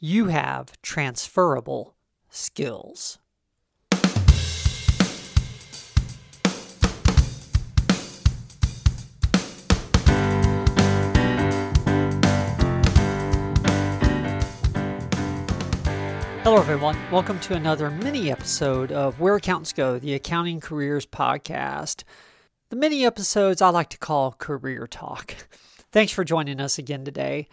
you have transferable skills. Hello, everyone. Welcome to another mini episode of Where Accountants Go, the Accounting Careers Podcast. The mini episodes I like to call Career Talk. Thanks for joining us again today.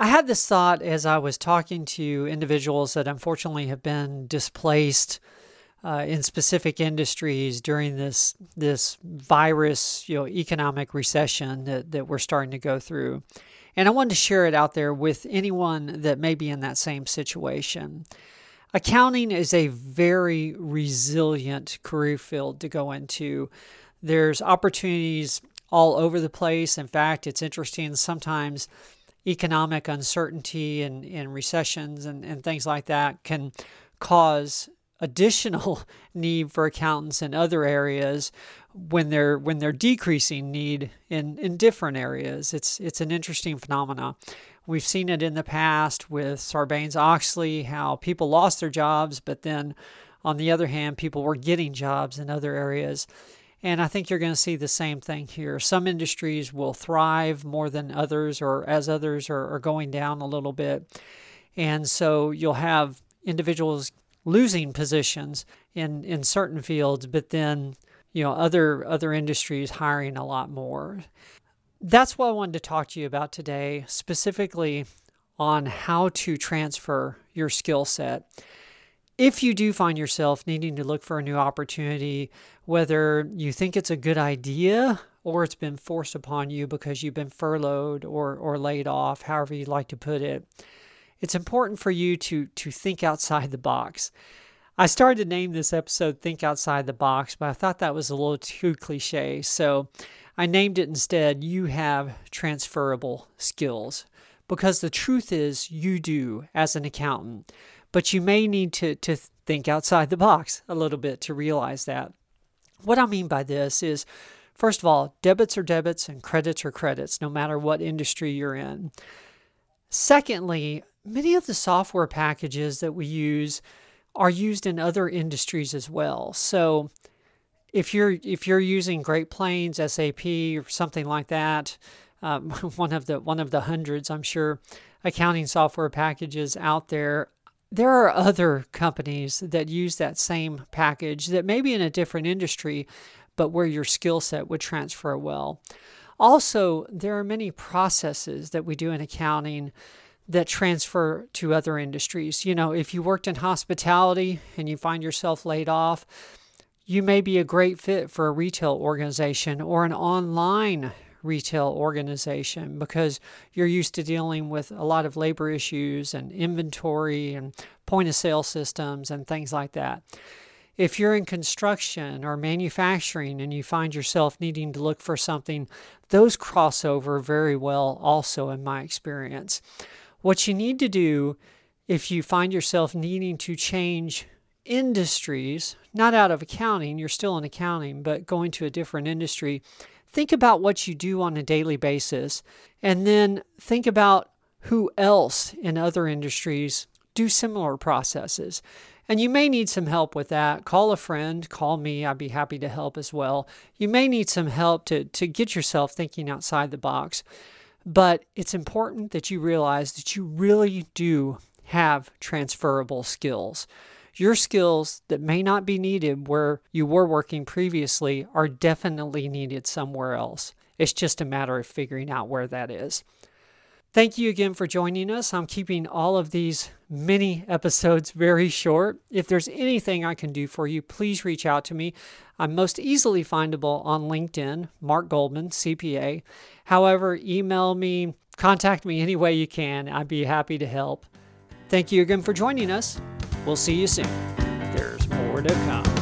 I had this thought as I was talking to individuals that unfortunately have been displaced uh, in specific industries during this this virus, you know, economic recession that, that we're starting to go through. And I wanted to share it out there with anyone that may be in that same situation. Accounting is a very resilient career field to go into. There's opportunities all over the place. In fact, it's interesting sometimes economic uncertainty and, and recessions and, and things like that can cause additional need for accountants in other areas when they're when they're decreasing need in in different areas. It's it's an interesting phenomena. We've seen it in the past with Sarbanes-Oxley how people lost their jobs but then on the other hand people were getting jobs in other areas and I think you're going to see the same thing here. Some industries will thrive more than others, or as others are, are going down a little bit. And so you'll have individuals losing positions in, in certain fields, but then you know other other industries hiring a lot more. That's what I wanted to talk to you about today, specifically on how to transfer your skill set. If you do find yourself needing to look for a new opportunity, whether you think it's a good idea or it's been forced upon you because you've been furloughed or, or laid off, however you'd like to put it, it's important for you to to think outside the box. I started to name this episode Think Outside the Box, but I thought that was a little too cliche. So I named it instead You Have Transferable Skills. Because the truth is, you do as an accountant, but you may need to, to think outside the box a little bit to realize that. What I mean by this is, first of all, debits are debits and credits are credits, no matter what industry you're in. Secondly, many of the software packages that we use are used in other industries as well. So if you're if you're using Great Plains, SAP, or something like that, um, one of the one of the hundreds, I'm sure, accounting software packages out there. There are other companies that use that same package that may be in a different industry, but where your skill set would transfer well. Also, there are many processes that we do in accounting that transfer to other industries. You know, if you worked in hospitality and you find yourself laid off, you may be a great fit for a retail organization or an online retail organization because you're used to dealing with a lot of labor issues and inventory and point of sale systems and things like that. If you're in construction or manufacturing and you find yourself needing to look for something, those cross over very well, also, in my experience. What you need to do if you find yourself needing to change industries, not out of accounting, you're still in accounting, but going to a different industry, think about what you do on a daily basis and then think about who else in other industries do similar processes. And you may need some help with that. Call a friend, call me. I'd be happy to help as well. You may need some help to, to get yourself thinking outside the box. But it's important that you realize that you really do have transferable skills. Your skills that may not be needed where you were working previously are definitely needed somewhere else. It's just a matter of figuring out where that is. Thank you again for joining us. I'm keeping all of these mini episodes very short. If there's anything I can do for you, please reach out to me. I'm most easily findable on LinkedIn, Mark Goldman, CPA. However, email me, contact me any way you can. I'd be happy to help. Thank you again for joining us. We'll see you soon. There's more to come.